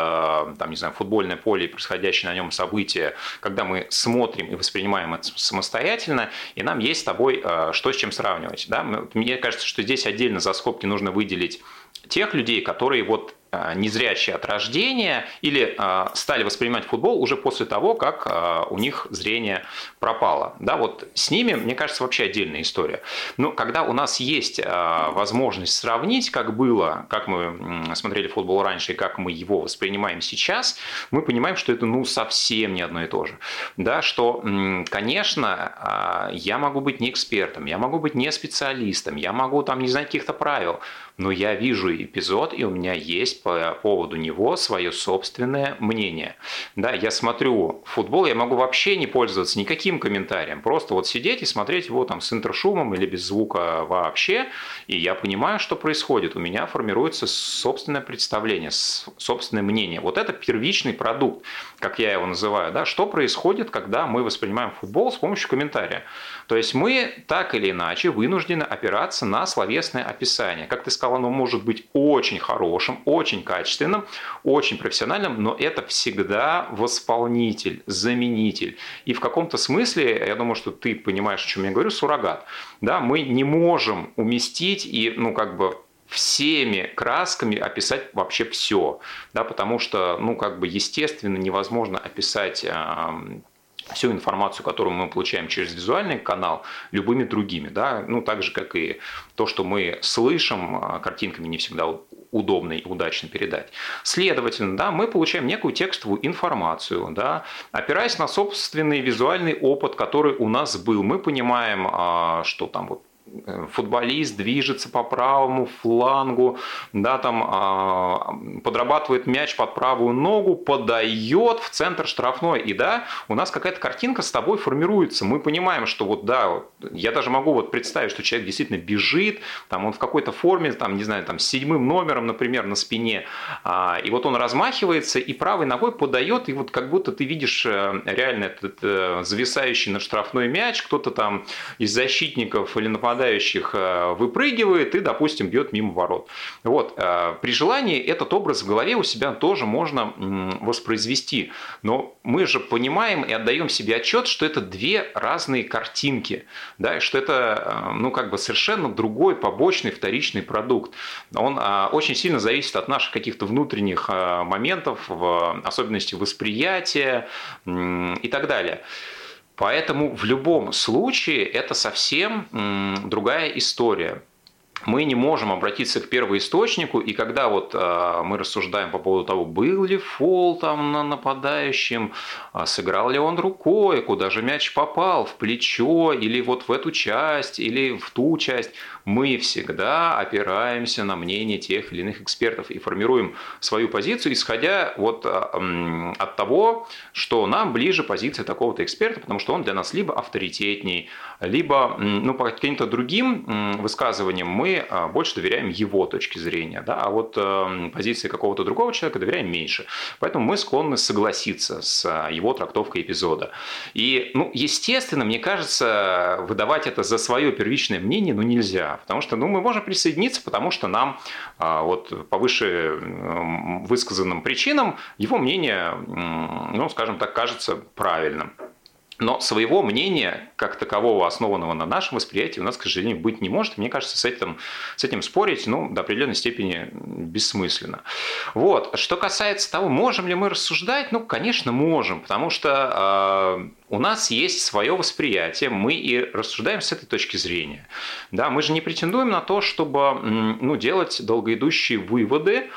там, не знаю, футбольное поле и происходящее на нем события, когда мы смотрим и воспринимаем это самостоятельно, и нам есть с тобой что с чем сравнивать. Да? Мне кажется, что здесь отдельно за скобки нужно выделить тех людей, которые вот незрячие от рождения или а, стали воспринимать футбол уже после того, как а, у них зрение пропало. Да, вот с ними, мне кажется, вообще отдельная история. Но когда у нас есть возможность сравнить, как было, как мы смотрели футбол раньше и как мы его воспринимаем сейчас, мы понимаем, что это ну совсем не одно и то же. Да, что, конечно, я могу быть не экспертом, я могу быть не специалистом, я могу там не знать каких-то правил, но я вижу эпизод, и у меня есть по поводу него свое собственное мнение. Да, я смотрю футбол, я могу вообще не пользоваться никаким комментарием, просто вот сидеть и смотреть его там с интершумом или без звука вообще, и я понимаю, что происходит. У меня формируется собственное представление, собственное мнение. Вот это первичный продукт, как я его называю. Да? Что происходит, когда мы воспринимаем футбол с помощью комментария? То есть мы так или иначе вынуждены опираться на словесное описание. Как ты сказал, оно может быть очень хорошим, очень качественным, очень профессиональным, но это всегда восполнитель, заменитель. И в каком-то смысле, я думаю, что ты понимаешь, о чем я говорю, суррогат. Да, мы не можем уместить и, ну, как бы всеми красками описать вообще все, да, потому что, ну, как бы, естественно, невозможно описать всю информацию, которую мы получаем через визуальный канал, любыми другими. Да? Ну, так же, как и то, что мы слышим, а, картинками не всегда удобно и удачно передать. Следовательно, да, мы получаем некую текстовую информацию, да, опираясь на собственный визуальный опыт, который у нас был. Мы понимаем, а, что там вот футболист движется по правому флангу, да, там а, подрабатывает мяч под правую ногу, подает в центр штрафной. И да, у нас какая-то картинка с тобой формируется. Мы понимаем, что вот да, я даже могу вот представить, что человек действительно бежит, там он в какой-то форме, там, не знаю, там с седьмым номером, например, на спине, а, и вот он размахивается и правой ногой подает, и вот как будто ты видишь э, реально этот э, зависающий над штрафной мяч, кто-то там из защитников или нападающих нападающих э, выпрыгивает и, допустим, бьет мимо ворот. Вот. Э, при желании этот образ в голове у себя тоже можно воспроизвести. Но мы же понимаем и отдаем себе отчет, что это две разные картинки, да, что это э, ну, как бы совершенно другой побочный вторичный продукт. Он очень сильно зависит от наших каких-то внутренних моментов, в особенности восприятия и так далее. Поэтому в любом случае это совсем другая история мы не можем обратиться к первоисточнику, и когда вот э, мы рассуждаем по поводу того, был ли фол там на нападающем, а сыграл ли он рукой, куда же мяч попал, в плечо, или вот в эту часть, или в ту часть, мы всегда опираемся на мнение тех или иных экспертов и формируем свою позицию, исходя вот э, от того, что нам ближе позиция такого-то эксперта, потому что он для нас либо авторитетней, либо ну, по каким-то другим высказываниям мы а, больше доверяем его точке зрения, да, а вот э, позиции какого-то другого человека доверяем меньше. Поэтому мы склонны согласиться с а, его трактовкой эпизода. И, ну, естественно, мне кажется, выдавать это за свое первичное мнение, ну, нельзя, потому что, ну, мы можем присоединиться, потому что нам а, вот по выше высказанным причинам его мнение, ну, скажем так, кажется правильным. Но своего мнения, как такового, основанного на нашем восприятии, у нас, к сожалению, быть не может. Мне кажется, с этим, с этим спорить ну, до определенной степени бессмысленно. Вот. Что касается того, можем ли мы рассуждать, ну, конечно, можем, потому что э, у нас есть свое восприятие, мы и рассуждаем с этой точки зрения. Да, мы же не претендуем на то, чтобы ну, делать долгоидущие выводы,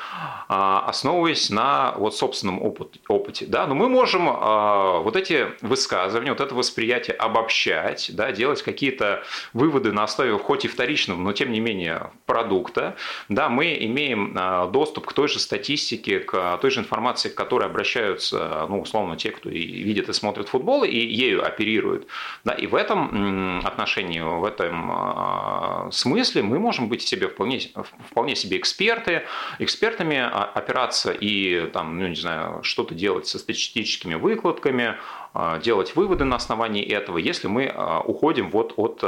а, основываясь на вот, собственном опыт, опыте. Да? Но мы можем а, вот эти высказывания, вот это восприятие обобщать, да, делать какие-то выводы на основе хоть и вторичного, но тем не менее продукта. Да, мы имеем а, доступ к той же статистике, к той же информации, к которой обращаются, ну, условно, те, кто и видит и смотрит футбол, и ею оперируют. Да, и в этом отношении, в этом а, смысле мы можем быть себе вполне, вполне себе эксперты, экспертами опираться и там, ну, не знаю, что-то делать со статистическими выкладками, а, делать выводы на основании этого, если мы а, уходим вот от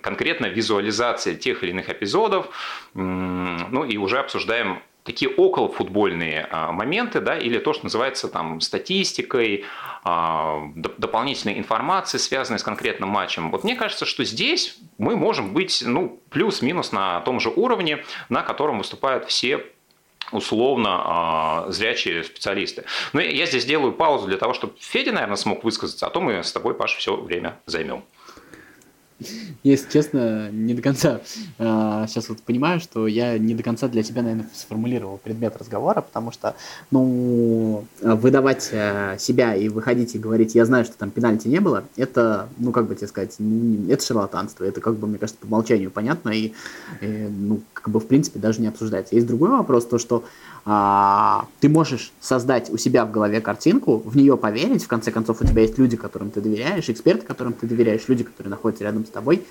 конкретно визуализации тех или иных эпизодов, ну и уже обсуждаем такие околофутбольные моменты, да, или то, что называется там статистикой, а, дополнительной информации, связанной с конкретным матчем. Вот мне кажется, что здесь мы можем быть ну, плюс-минус на том же уровне, на котором выступают все условно а, зрячие специалисты. Но я здесь делаю паузу для того, чтобы Федя, наверное, смог высказаться, а то мы с тобой, Паша, все время займем если честно, не до конца э, сейчас вот понимаю, что я не до конца для себя, наверное, сформулировал предмет разговора, потому что, ну, выдавать э, себя и выходить и говорить, я знаю, что там пенальти не было, это, ну, как бы тебе сказать, это шарлатанство, это, как бы, мне кажется, по умолчанию понятно и, и ну, как бы, в принципе, даже не обсуждается. Есть другой вопрос, то, что а, ты можешь создать у себя в голове картинку, в нее поверить, в конце концов у тебя есть люди, которым ты доверяешь, эксперты, которым ты доверяешь, люди, которые находятся рядом с тобой,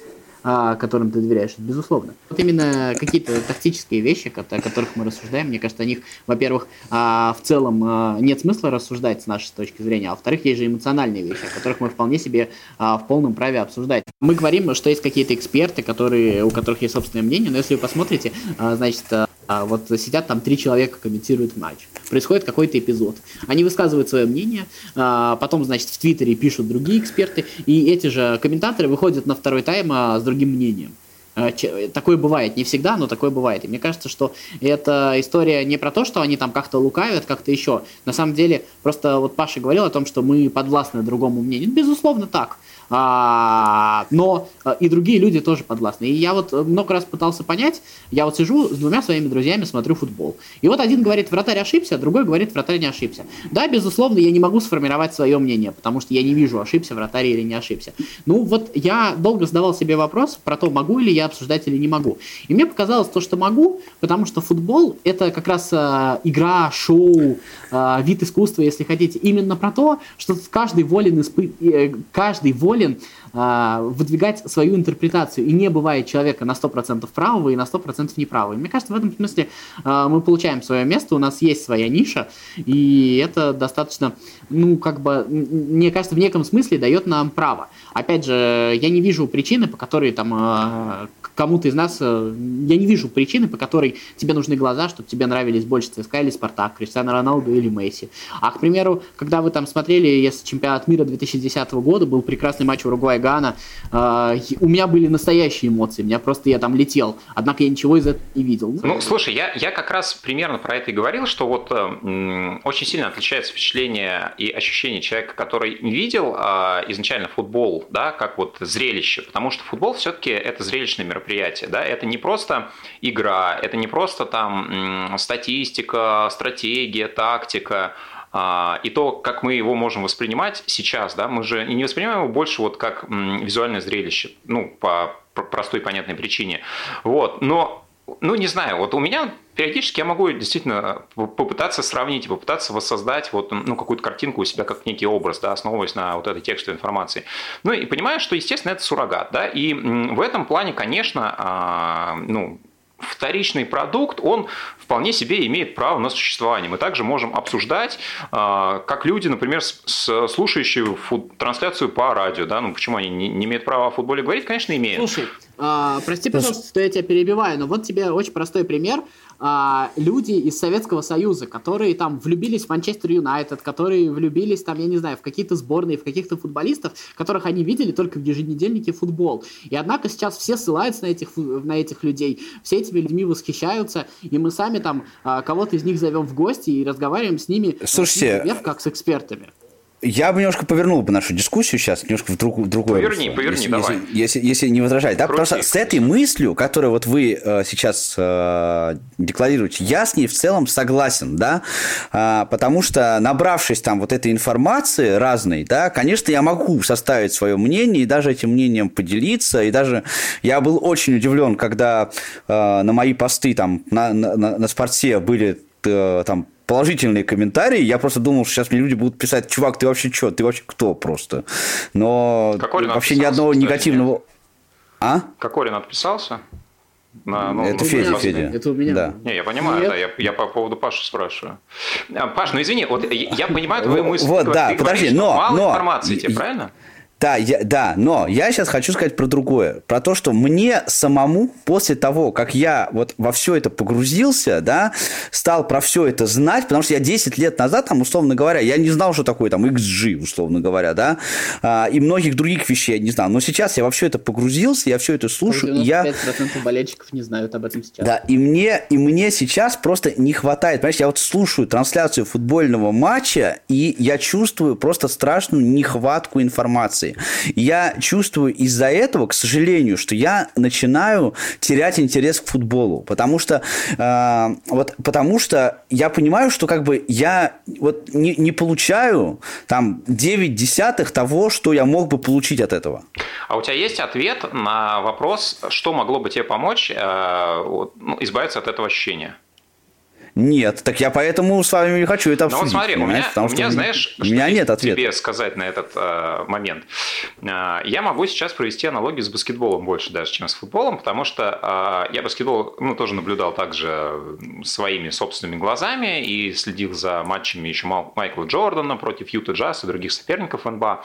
а, которым ты доверяешь, безусловно. Вот именно какие-то тактические вещи, о которых мы рассуждаем, мне кажется, о них, во-первых, а, в целом нет смысла рассуждать с нашей точки зрения, а во-вторых, есть же эмоциональные вещи, о которых мы вполне себе в полном праве обсуждать. Мы говорим, что есть какие-то эксперты, которые, у которых есть собственное мнение, но если вы посмотрите, значит, вот сидят там три человека, комментируют матч. Происходит какой-то эпизод. Они высказывают свое мнение, потом, значит, в Твиттере пишут другие эксперты, и эти же комментаторы выходят на второй тайм с другим мнением. Э, такое бывает, не всегда, но такое бывает. И мне кажется, что эта история не про то, что они там как-то лукавят, как-то еще. На самом деле, просто вот Паша говорил о том, что мы подвластны другому мнению. Безусловно, так. А, но а, и другие люди тоже подвластны. И я вот много раз пытался понять, я вот сижу с двумя своими друзьями, смотрю футбол. И вот один говорит, вратарь ошибся, другой говорит, вратарь не ошибся. Да, безусловно, я не могу сформировать свое мнение, потому что я не вижу, ошибся вратарь или не ошибся. Ну вот я долго задавал себе вопрос про то, могу ли я обсуждать или не могу. И мне показалось то, что могу, потому что футбол это как раз э, игра, шоу, э, вид искусства, если хотите. Именно про то, что каждый волен, испы... э, каждый волен волен а, выдвигать свою интерпретацию. И не бывает человека на 100% правого и на 100% неправого. И мне кажется, в этом смысле а, мы получаем свое место, у нас есть своя ниша, и это достаточно, ну, как бы, мне кажется, в неком смысле дает нам право. Опять же, я не вижу причины, по которой там а, кому-то из нас, э, я не вижу причины, по которой тебе нужны глаза, чтобы тебе нравились больше ЦСКА или Спартак, Криштиану Роналду или Месси. А, к примеру, когда вы там смотрели, если чемпионат мира 2010 года, был прекрасный матч Уругвай-Гана. Э, у меня были настоящие эмоции, меня просто я там летел, однако я ничего из этого не видел. Ну, слушай, я, я как раз примерно про это и говорил, что вот э, очень сильно отличается впечатление и ощущение человека, который не видел э, изначально футбол, да, как вот зрелище, потому что футбол все-таки это зрелищное мероприятие, да, это не просто игра, это не просто там статистика, стратегия, тактика, а, и то, как мы его можем воспринимать сейчас, да, мы же не воспринимаем его больше вот как визуальное зрелище, ну, по простой понятной причине. Вот, но ну, не знаю, вот у меня периодически я могу действительно попытаться сравнить, попытаться воссоздать вот, ну, какую-то картинку у себя как некий образ, да, основываясь на вот этой текстовой информации. Ну и понимаю, что, естественно, это суррогат, да, и в этом плане, конечно, а, ну, вторичный продукт, он вполне себе имеет право на существование. Мы также можем обсуждать, а, как люди, например, слушающие трансляцию по радио, да, ну почему они не имеют права о футболе говорить, конечно, имеют. Слушай, а, прости, пожалуйста, что я тебя перебиваю, но вот тебе очень простой пример. А, люди из Советского Союза, которые там влюбились в Манчестер Юнайтед, которые влюбились там, я не знаю, в какие-то сборные, в каких-то футболистов, которых они видели только в еженедельнике футбол. И однако сейчас все ссылаются на этих, на этих людей, все этими людьми восхищаются, и мы сами там а, кого-то из них зовем в гости и разговариваем с ними, Слушайте, например, как с экспертами. Я бы немножко повернул бы нашу дискуссию сейчас немножко в, друг, в другое Поверни, русло, поверни, если, давай. Если, если, если не возражать. Да? Крути, Потому что с этой мыслью, которую вот вы э, сейчас э, декларируете, я с ней в целом согласен, да, а, потому что набравшись там вот этой информации разной, да, конечно, я могу составить свое мнение и даже этим мнением поделиться, и даже я был очень удивлен, когда э, на мои посты там на, на, на спорте были э, там положительные комментарии. Я просто думал, что сейчас мне люди будут писать, чувак, ты вообще что, ты вообще кто просто? Но Кокорин вообще ни одного кстати, негативного... Нет? А? Кокорин отписался? На, ну, это Федя, Федя. Это у меня. Да. Не, я понимаю, Нет. да, я, я по поводу Паши спрашиваю. А, Паш, ну извини, вот я, я понимаю твою мысль. Вот, ты, да, ты подожди, говоришь, но... Мало но, информации тебе, правильно? Да, я, да, но я сейчас хочу сказать про другое. Про то, что мне самому после того, как я вот во все это погрузился, да, стал про все это знать, потому что я 10 лет назад, там, условно говоря, я не знал, что такое там XG, условно говоря, да, а, и многих других вещей я не знал. Но сейчас я во все это погрузился, я все это слушаю, и я... 95% болельщиков не знают об этом сейчас. Да, и мне, и мне сейчас просто не хватает, понимаешь, я вот слушаю трансляцию футбольного матча, и я чувствую просто страшную нехватку информации информации. Я чувствую из-за этого, к сожалению, что я начинаю терять интерес к футболу, потому что э, вот потому что я понимаю, что как бы я вот не, не получаю там 9 десятых того, что я мог бы получить от этого. А у тебя есть ответ на вопрос, что могло бы тебе помочь э, ну, избавиться от этого ощущения? Нет, так я поэтому с вами не хочу это обсудить. Ну вот смотри, у меня, потому у меня знаешь, у меня нет ответа. тебе сказать на этот э, момент. Э, я могу сейчас провести аналогию с баскетболом больше даже, чем с футболом, потому что э, я баскетбол ну, тоже наблюдал также своими собственными глазами и следил за матчами еще Майкла Джордана против Юта Джаз и других соперников НБА.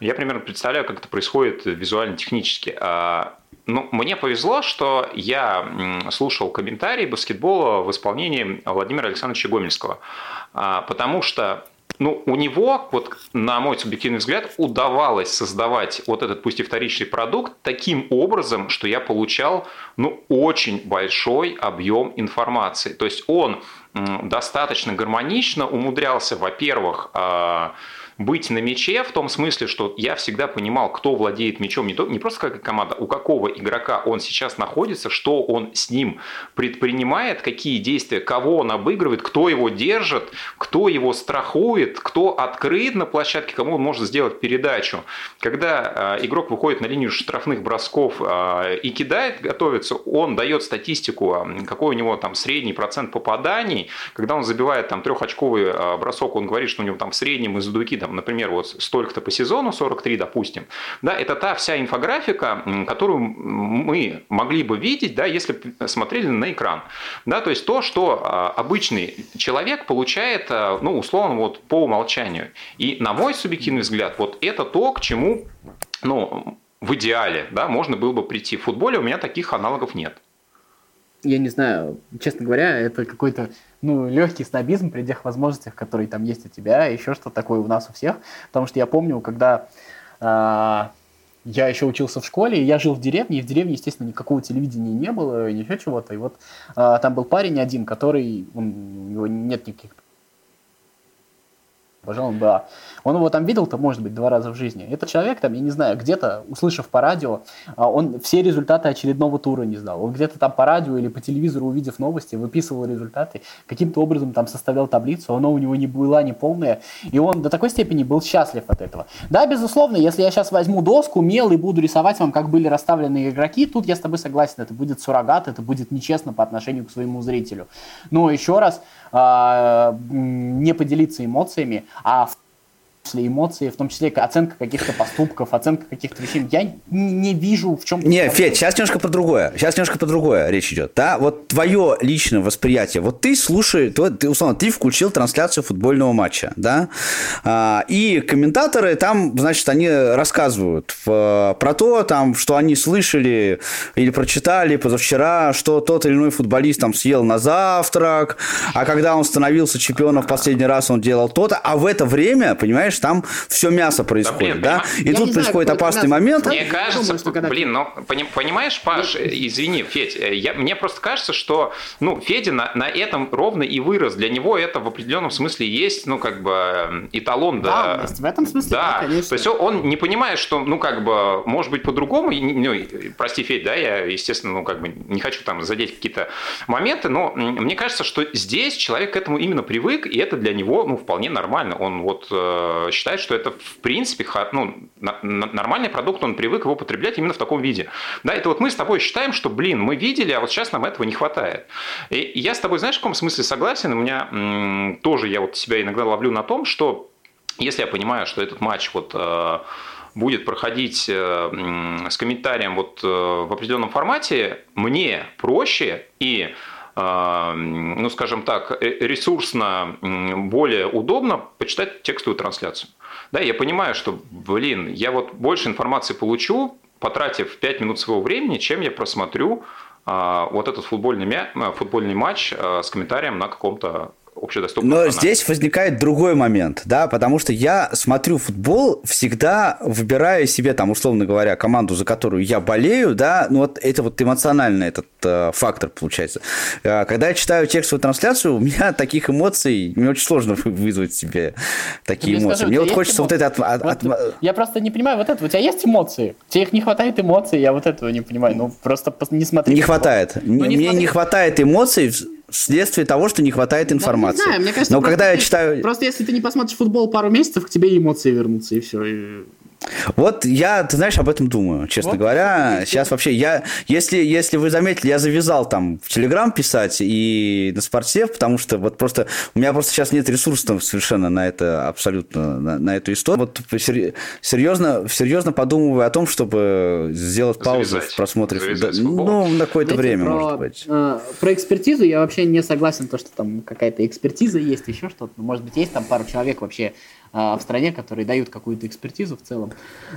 Я примерно представляю, как это происходит визуально-технически. Э, ну, мне повезло, что я слушал комментарии баскетбола в исполнении Владимира Александровича Гомельского, а, потому что ну, у него, вот, на мой субъективный взгляд, удавалось создавать вот этот, пусть и вторичный продукт, таким образом, что я получал, ну, очень большой объем информации. То есть он достаточно гармонично умудрялся, во-первых, а, быть на мяче в том смысле, что я всегда понимал, кто владеет мячом, не, то, не просто как команда, у какого игрока он сейчас находится, что он с ним предпринимает, какие действия, кого он обыгрывает, кто его держит, кто его страхует, кто открыт на площадке, кому он может сделать передачу. Когда э, игрок выходит на линию штрафных бросков э, и кидает, готовится, он дает статистику, э, какой у него там средний процент попаданий. Когда он забивает там трехочковый э, бросок, он говорит, что у него там в среднем из-за дуки там, например, вот столько-то по сезону, 43, допустим, да, это та вся инфографика, которую мы могли бы видеть, да, если смотрели на экран. Да, то есть то, что а, обычный человек получает, а, ну, условно, вот по умолчанию. И на мой субъективный взгляд, вот это то, к чему, ну, в идеале, да, можно было бы прийти. В футболе у меня таких аналогов нет я не знаю, честно говоря, это какой-то, ну, легкий снобизм при тех возможностях, которые там есть у тебя, еще что-то такое у нас у всех. Потому что я помню, когда э, я еще учился в школе, я жил в деревне, и в деревне, естественно, никакого телевидения не было, и еще чего-то. И вот а, там был парень один, который, он, у него нет никаких Пожалуй, да. Он его там видел-то, может быть, два раза в жизни. Этот человек там, я не знаю, где-то, услышав по радио, а, он все результаты очередного тура не знал. Он где-то там по радио или по телевизору, увидев новости, выписывал результаты, каким-то образом там составлял таблицу, она у него не была не полная, и он до такой степени был счастлив от этого. Да, безусловно, если я сейчас возьму доску, мел и буду рисовать вам, как были расставлены игроки, тут я с тобой согласен, это будет суррогат, это будет нечестно по отношению к своему зрителю. Но еще раз, а, не поделиться эмоциями, а в числе эмоции, в том числе оценка каких-то поступков, оценка каких-то вещей. Я не вижу в чем... Не, Федь, сейчас немножко про другое. Сейчас немножко про другое речь идет. Да? Вот твое личное восприятие. Вот ты слушаешь, ты, условно, ты включил трансляцию футбольного матча, да? А, и комментаторы там, значит, они рассказывают в, про то, там, что они слышали или прочитали позавчера, что тот или иной футболист там съел на завтрак, а когда он становился чемпионом в последний раз, он делал то-то, а в это время, понимаешь, понимаешь, там все мясо происходит, да? да? И я тут происходит знаю, опасный момент. Мне кажется, думаю, блин, ну, понимаешь, Паш, извини, Федь, э, я, мне просто кажется, что, ну, Федя на, на этом ровно и вырос. Для него это в определенном смысле есть, ну, как бы, э, эталон, да. да в этом смысле, да, да конечно. То есть он не понимает, что, ну, как бы, может быть, по-другому, ну, прости, Федь, да, я, естественно, ну, как бы, не хочу там задеть какие-то моменты, но мне кажется, что здесь человек к этому именно привык, и это для него, ну, вполне нормально. Он вот э, считает, что это в принципе ну, нормальный продукт, он привык его потреблять именно в таком виде. Да, это вот мы с тобой считаем, что, блин, мы видели, а вот сейчас нам этого не хватает. И я с тобой, знаешь, в каком смысле согласен? У меня тоже, я вот себя иногда ловлю на том, что если я понимаю, что этот матч вот э, будет проходить э, с комментарием вот э, в определенном формате, мне проще и ну, скажем так, э, ресурсно более удобно почитать текстовую трансляцию. Да, я понимаю, что, блин, я вот больше информации получу, потратив 5 минут своего времени, чем я просмотрю а, вот этот футбольный, футбольный матч а, с комментарием на каком-то общедоступном Но канале. здесь возникает другой момент, да, потому что я смотрю футбол, всегда выбираю себе, там, условно говоря, команду, за которую я болею, да, ну вот это вот эмоциональный этот э, фактор получается. Э, когда я читаю текстовую трансляцию, у меня таких эмоций, мне очень сложно вызвать себе такие эмоции. Скажу, мне вот хочется вот это... От, от, вот, от... Я просто не понимаю вот это, у тебя есть эмоции? Тебе их не хватает эмоций, я вот этого не понимаю, ну просто не смотри. Не хватает. Ну, не мне смотри. не хватает эмоций вследствие того, что не хватает информации. Да, не знаю, мне кажется, Но когда я читаю... Просто если ты не посмотришь футбол пару месяцев, к тебе эмоции вернутся, и все. И... Вот я, ты знаешь, об этом думаю, честно вот. говоря. Сейчас вообще я, если, если вы заметили, я завязал там в Телеграм писать и на спортсев, потому что вот просто у меня просто сейчас нет ресурсов совершенно на это абсолютно на, на эту историю. Вот серьезно, серьезно подумываю о том, чтобы сделать паузу Завязать. в просмотре. Завязать ну, на какое-то время, про, может быть. Э, про экспертизу я вообще не согласен, то, что там какая-то экспертиза есть, еще что-то. Может быть, есть там пару человек вообще в стране, которые дают какую-то экспертизу в целом.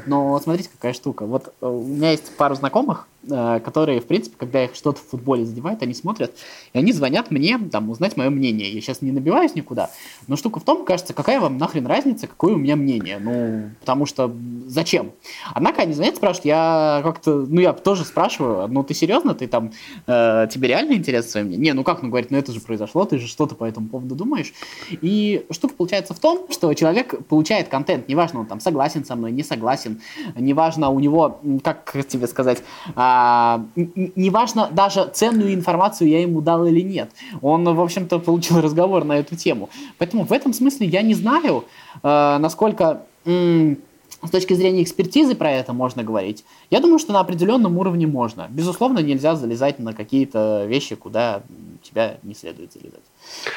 Но смотрите, какая штука. Вот э, у меня есть пару знакомых, которые, в принципе, когда их что-то в футболе задевает, они смотрят, и они звонят мне, там, узнать мое мнение. Я сейчас не набиваюсь никуда, но штука в том, кажется, какая вам нахрен разница, какое у меня мнение, ну, потому что зачем? Однако они звонят, спрашивают, я как-то, ну, я тоже спрашиваю, ну, ты серьезно, ты там, э, тебе реально интересно свое мнение? Не, ну как, ну, говорит, ну, это же произошло, ты же что-то по этому поводу думаешь. И штука получается в том, что человек получает контент, неважно, он там согласен со мной, не согласен, неважно у него, как тебе сказать, а, а, неважно даже ценную информацию я ему дал или нет. Он, в общем-то, получил разговор на эту тему. Поэтому в этом смысле я не знаю, э, насколько с точки зрения экспертизы про это можно говорить. Я думаю, что на определенном уровне можно. Безусловно, нельзя залезать на какие-то вещи, куда тебя не следует залезать.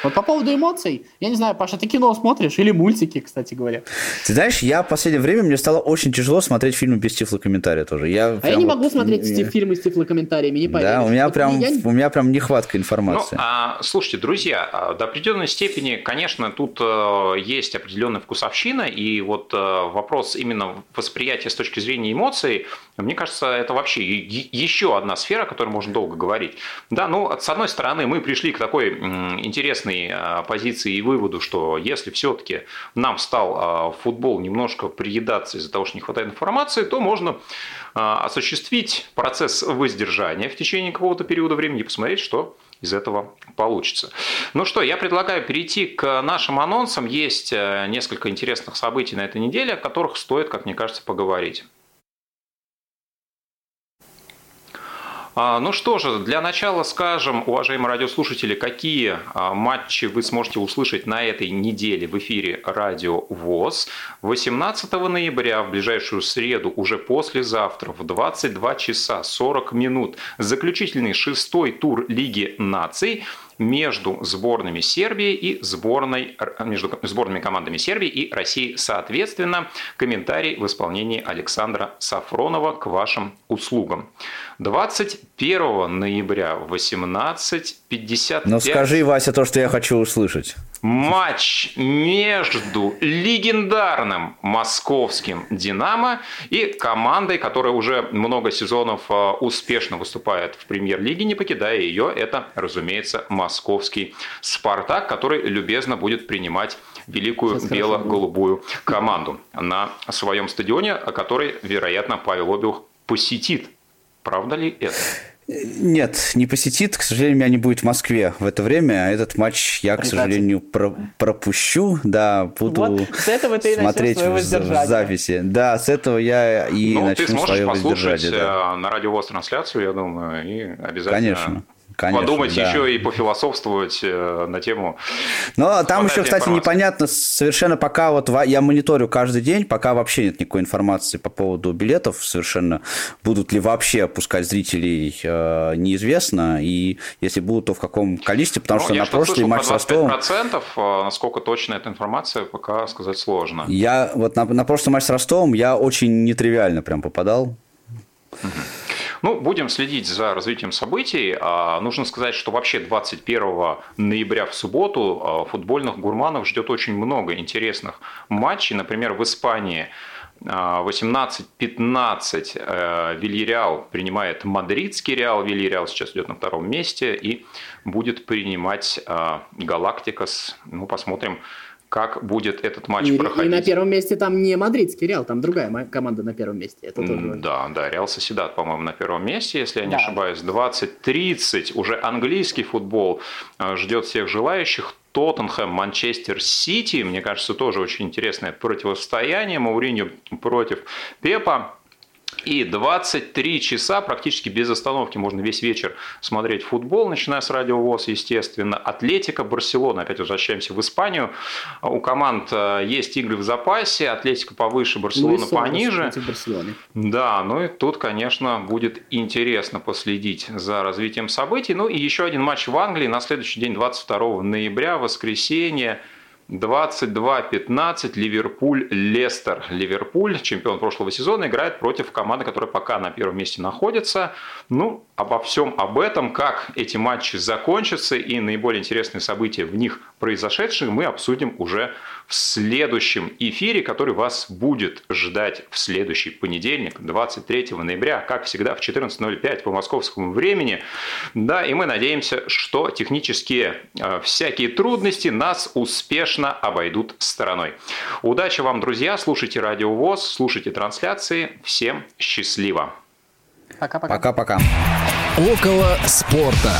Вот по поводу эмоций, я не знаю, Паша, ты кино смотришь или мультики, кстати говоря? Ты знаешь, я в последнее время мне стало очень тяжело смотреть фильмы без тифлокомментария тоже. Я а я не могу вот... смотреть я... фильмы с тифлокомментариями, не поверишь. Да, у меня, вот прям, я... у меня прям нехватка информации. Ну, а, слушайте, друзья, а, до определенной степени, конечно, тут э, есть определенная вкусовщина, и вот э, вопрос именно восприятия с точки зрения эмоций, мне кажется, это вообще еще одна сфера, о которой можно долго говорить. Да, ну, с одной стороны, мы пришли к такой интересной позиции и выводу, что если все-таки нам стал футбол немножко приедаться из-за того, что не хватает информации, то можно осуществить процесс воздержания в течение какого-то периода времени и посмотреть, что из этого получится. Ну что, я предлагаю перейти к нашим анонсам. Есть э, несколько интересных событий на этой неделе, о которых стоит, как мне кажется, поговорить. Ну что же, для начала скажем, уважаемые радиослушатели, какие а, матчи вы сможете услышать на этой неделе в эфире Радио ВОЗ. 18 ноября, в ближайшую среду, уже послезавтра, в 22 часа 40 минут, заключительный шестой тур Лиги наций – между сборными Сербии и сборной, между сборными командами Сербии и России соответственно. Комментарий в исполнении Александра Сафронова к вашим услугам. 21 ноября в 18.55. Ну скажи, Вася, то, что я хочу услышать матч между легендарным московским «Динамо» и командой, которая уже много сезонов а, успешно выступает в премьер-лиге, не покидая ее. Это, разумеется, московский «Спартак», который любезно будет принимать великую бело-голубую команду на своем стадионе, который, вероятно, Павел Обиух посетит. Правда ли это? Нет, не посетит. К сожалению, меня не будет в Москве в это время. А этот матч я, к сожалению, про пропущу. Да, буду вот с этого ты смотреть в, в записи. Да, с этого я и ну, начну свое воздержание. Да. Э, на радио трансляцию, я думаю, и обязательно Конечно. Конечно, подумать да. еще и пофилософствовать э, на тему. Но там еще, кстати, информации. непонятно совершенно пока вот я мониторю каждый день, пока вообще нет никакой информации по поводу билетов совершенно. Будут ли вообще пускать зрителей, э, неизвестно. И если будут, то в каком количестве, потому ну, что на прошлый матч с Ростовом... процентов, э, насколько точно эта информация, пока сказать сложно. Я вот на, на прошлый матч с Ростовом я очень нетривиально прям попадал. Угу. Ну, будем следить за развитием событий. А, нужно сказать, что вообще 21 ноября в субботу а, футбольных гурманов ждет очень много интересных матчей. Например, в Испании 18-15 а, э, Вильяреал принимает мадридский Реал. Вильяреал сейчас идет на втором месте и будет принимать Галактикас. Ну, посмотрим, как будет этот матч и, проходить. И на первом месте там не мадридский Реал, там другая команда на первом месте. Это тоже... Да, да, Реал Соседат, по-моему, на первом месте, если я не да. ошибаюсь. 20-30, уже английский футбол э, ждет всех желающих. Тоттенхэм, Манчестер Сити, мне кажется, тоже очень интересное противостояние. Мауриньо против Пепа. И 23 часа практически без остановки можно весь вечер смотреть футбол, начиная с радиовоз, естественно. Атлетика, Барселона, опять возвращаемся в Испанию. У команд э, есть игры в запасе, Атлетика повыше, Барселона Луис пониже. Да, ну и тут, конечно, будет интересно последить за развитием событий. Ну и еще один матч в Англии на следующий день, 22 ноября, воскресенье. 22-15 Ливерпуль-Лестер. Ливерпуль, чемпион прошлого сезона, играет против команды, которая пока на первом месте находится. Ну, обо всем об этом, как эти матчи закончатся и наиболее интересные события в них произошедшие, мы обсудим уже в следующем эфире, который вас будет ждать в следующий понедельник, 23 ноября, как всегда, в 14.05 по московскому времени. Да, и мы надеемся, что технические э, всякие трудности нас успешно обойдут стороной. Удачи вам, друзья, слушайте Радио ВОЗ, слушайте трансляции. Всем счастливо! Пока-пока. Пока-пока. Около спорта.